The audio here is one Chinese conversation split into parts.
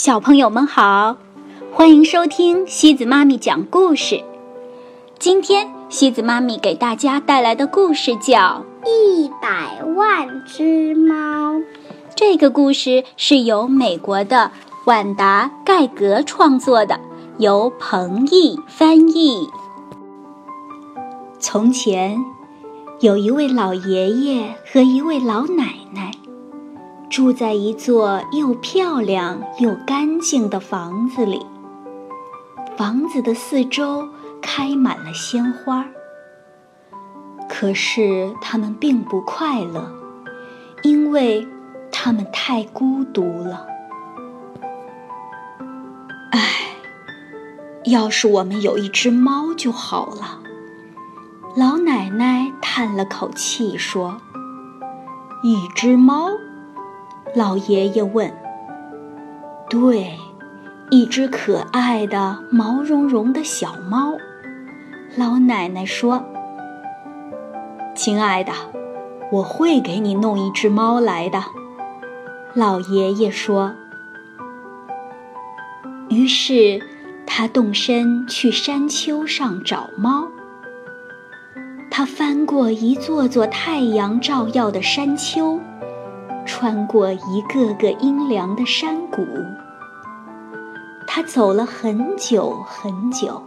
小朋友们好，欢迎收听西子妈咪讲故事。今天西子妈咪给大家带来的故事叫《一百万只猫》。这个故事是由美国的万达盖格创作的，由彭毅翻译。从前，有一位老爷爷和一位老奶奶。住在一座又漂亮又干净的房子里。房子的四周开满了鲜花。可是他们并不快乐，因为他们太孤独了。唉，要是我们有一只猫就好了。老奶奶叹了口气说：“一只猫。”老爷爷问：“对，一只可爱的毛茸茸的小猫。”老奶奶说：“亲爱的，我会给你弄一只猫来的。”老爷爷说。于是，他动身去山丘上找猫。他翻过一座座太阳照耀的山丘。穿过一个个阴凉的山谷，他走了很久很久，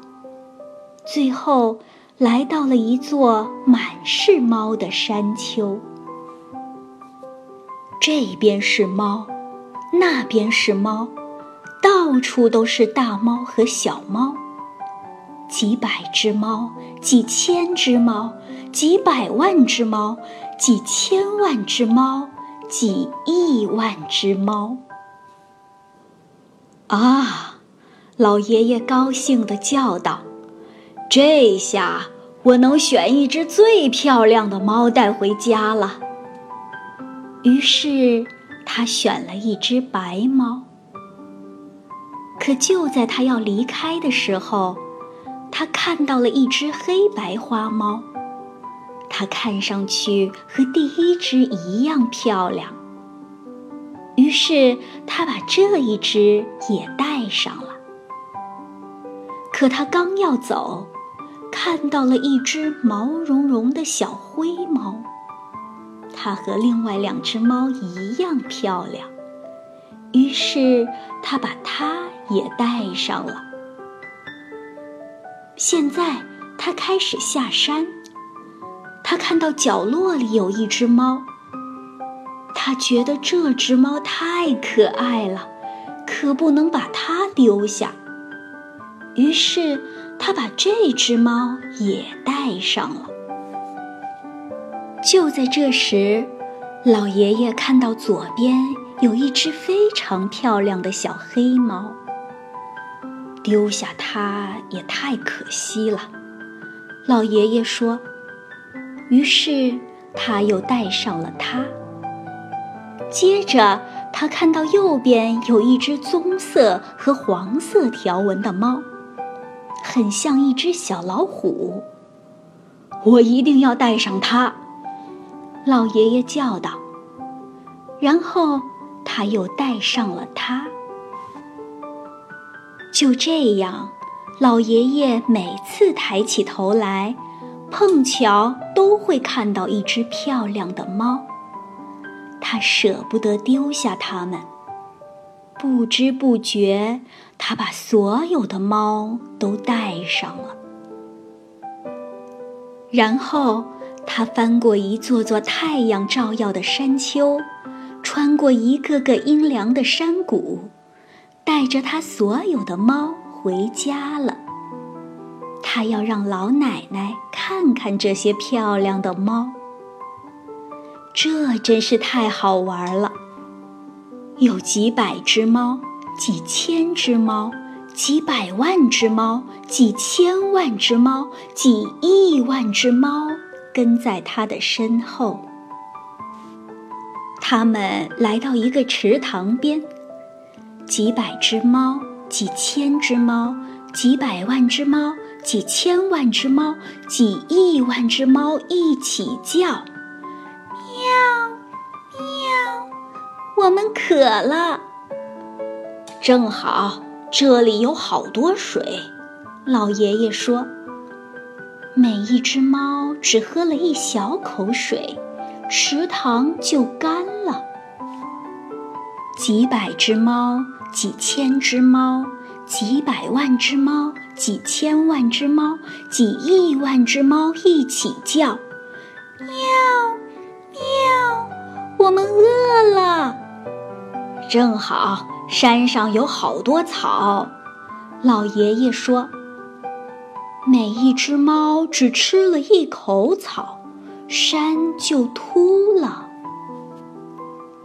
最后来到了一座满是猫的山丘。这边是猫，那边是猫，到处都是大猫和小猫，几百只猫，几千只猫，几百万只猫，几千万只猫。几亿万只猫！啊，老爷爷高兴地叫道：“这下我能选一只最漂亮的猫带回家了。”于是他选了一只白猫。可就在他要离开的时候，他看到了一只黑白花猫。它看上去和第一只一样漂亮，于是他把这一只也带上了。可他刚要走，看到了一只毛茸茸的小灰猫，它和另外两只猫一样漂亮，于是他把它也带上了。现在他开始下山。他看到角落里有一只猫，他觉得这只猫太可爱了，可不能把它丢下。于是他把这只猫也带上了。就在这时，老爷爷看到左边有一只非常漂亮的小黑猫，丢下它也太可惜了。老爷爷说。于是，他又带上了它。接着，他看到右边有一只棕色和黄色条纹的猫，很像一只小老虎。我一定要带上它，老爷爷叫道。然后，他又带上了它。就这样，老爷爷每次抬起头来。碰巧都会看到一只漂亮的猫，他舍不得丢下它们。不知不觉，他把所有的猫都带上了。然后，他翻过一座座太阳照耀的山丘，穿过一个个阴凉的山谷，带着他所有的猫回家了。他要让老奶奶看看这些漂亮的猫，这真是太好玩了。有几百只猫，几千只猫，几百万只猫，几千万只猫，几亿万只猫跟在他的身后。他们来到一个池塘边，几百只猫，几千只猫，几百万只猫。几千万只猫，几亿万只猫一起叫，喵，喵，我们渴了。正好这里有好多水。老爷爷说：“每一只猫只喝了一小口水，池塘就干了。几百只猫，几千只猫，几百万只猫，几千万只猫，几亿万只猫一起叫：喵，喵！我们饿了。正好山上有好多草。”老爷爷说。每一只猫只吃了一口草，山就秃了。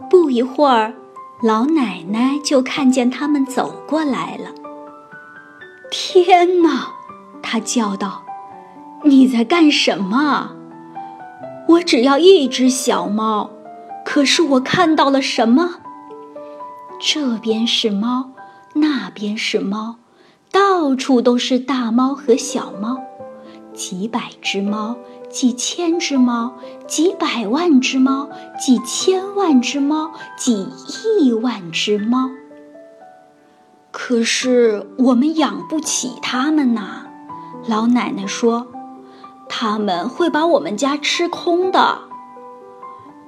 不一会儿，老奶奶就看见他们走过来了。天哪！他叫道：“你在干什么？我只要一只小猫，可是我看到了什么？这边是猫，那边是猫。”到处都是大猫和小猫，几百只猫，几千只猫，几百万只猫，几千万只猫，几亿万只猫。可是我们养不起它们呐，老奶奶说，它们会把我们家吃空的。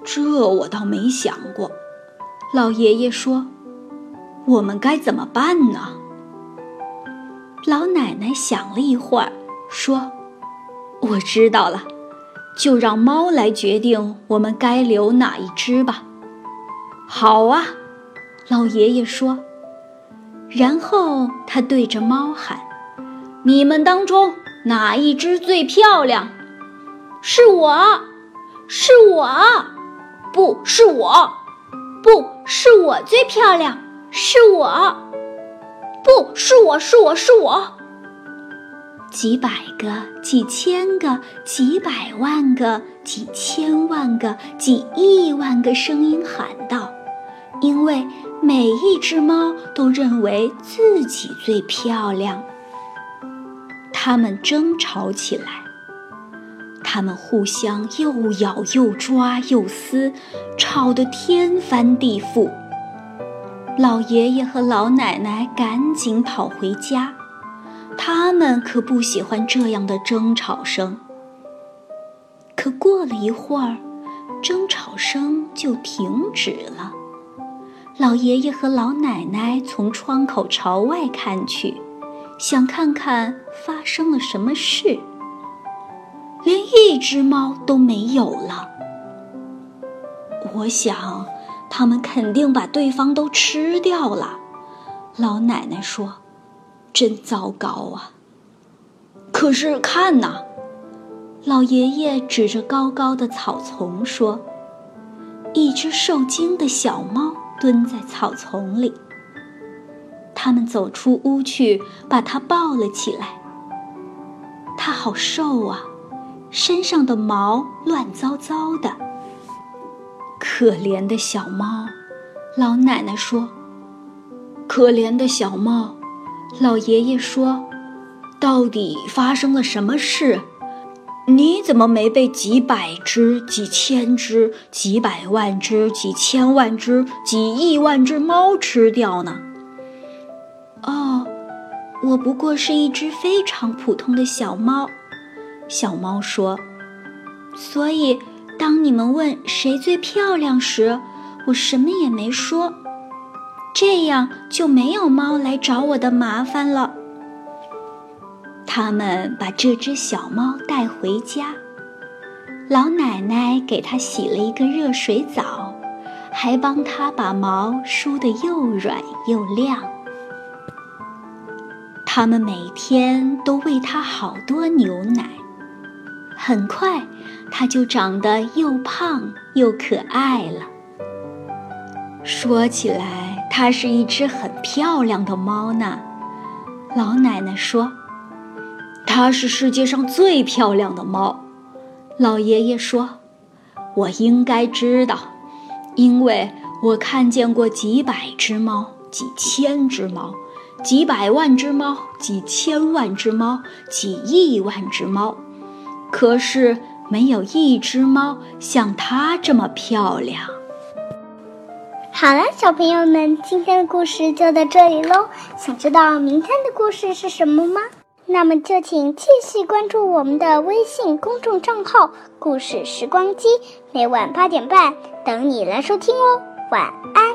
这我倒没想过。老爷爷说，我们该怎么办呢？老奶奶想了一会儿，说：“我知道了，就让猫来决定我们该留哪一只吧。”好啊，老爷爷说。然后他对着猫喊：“你们当中哪一只最漂亮？”“是我，是我，不是我，不是我最漂亮，是我。”不是我，是我是我。几百个、几千个、几百万个、几千万个、几亿万个声音喊道：“因为每一只猫都认为自己最漂亮。”它们争吵起来，它们互相又咬又抓又撕，吵得天翻地覆。老爷爷和老奶奶赶紧跑回家，他们可不喜欢这样的争吵声。可过了一会儿，争吵声就停止了。老爷爷和老奶奶从窗口朝外看去，想看看发生了什么事。连一只猫都没有了。我想。他们肯定把对方都吃掉了，老奶奶说：“真糟糕啊！”可是看呐，老爷爷指着高高的草丛说：“一只受惊的小猫蹲在草丛里。”他们走出屋去，把它抱了起来。它好瘦啊，身上的毛乱糟糟的。可怜的小猫，老奶奶说：“可怜的小猫。”老爷爷说：“到底发生了什么事？你怎么没被几百只、几千只、几百万只、几千万只、几亿万只猫吃掉呢？”哦，我不过是一只非常普通的小猫，小猫说：“所以。”当你们问谁最漂亮时，我什么也没说，这样就没有猫来找我的麻烦了。他们把这只小猫带回家，老奶奶给它洗了一个热水澡，还帮它把毛梳得又软又亮。他们每天都喂它好多牛奶，很快。它就长得又胖又可爱了。说起来，它是一只很漂亮的猫呢。老奶奶说：“它是世界上最漂亮的猫。”老爷爷说：“我应该知道，因为我看见过几百只猫、几千只猫、几百万只猫、几千万只猫、几亿万只猫。可是……”没有一只猫像它这么漂亮。好了，小朋友们，今天的故事就到这里喽。想知道明天的故事是什么吗？那么就请继续关注我们的微信公众账号“故事时光机”，每晚八点半等你来收听哦。晚安。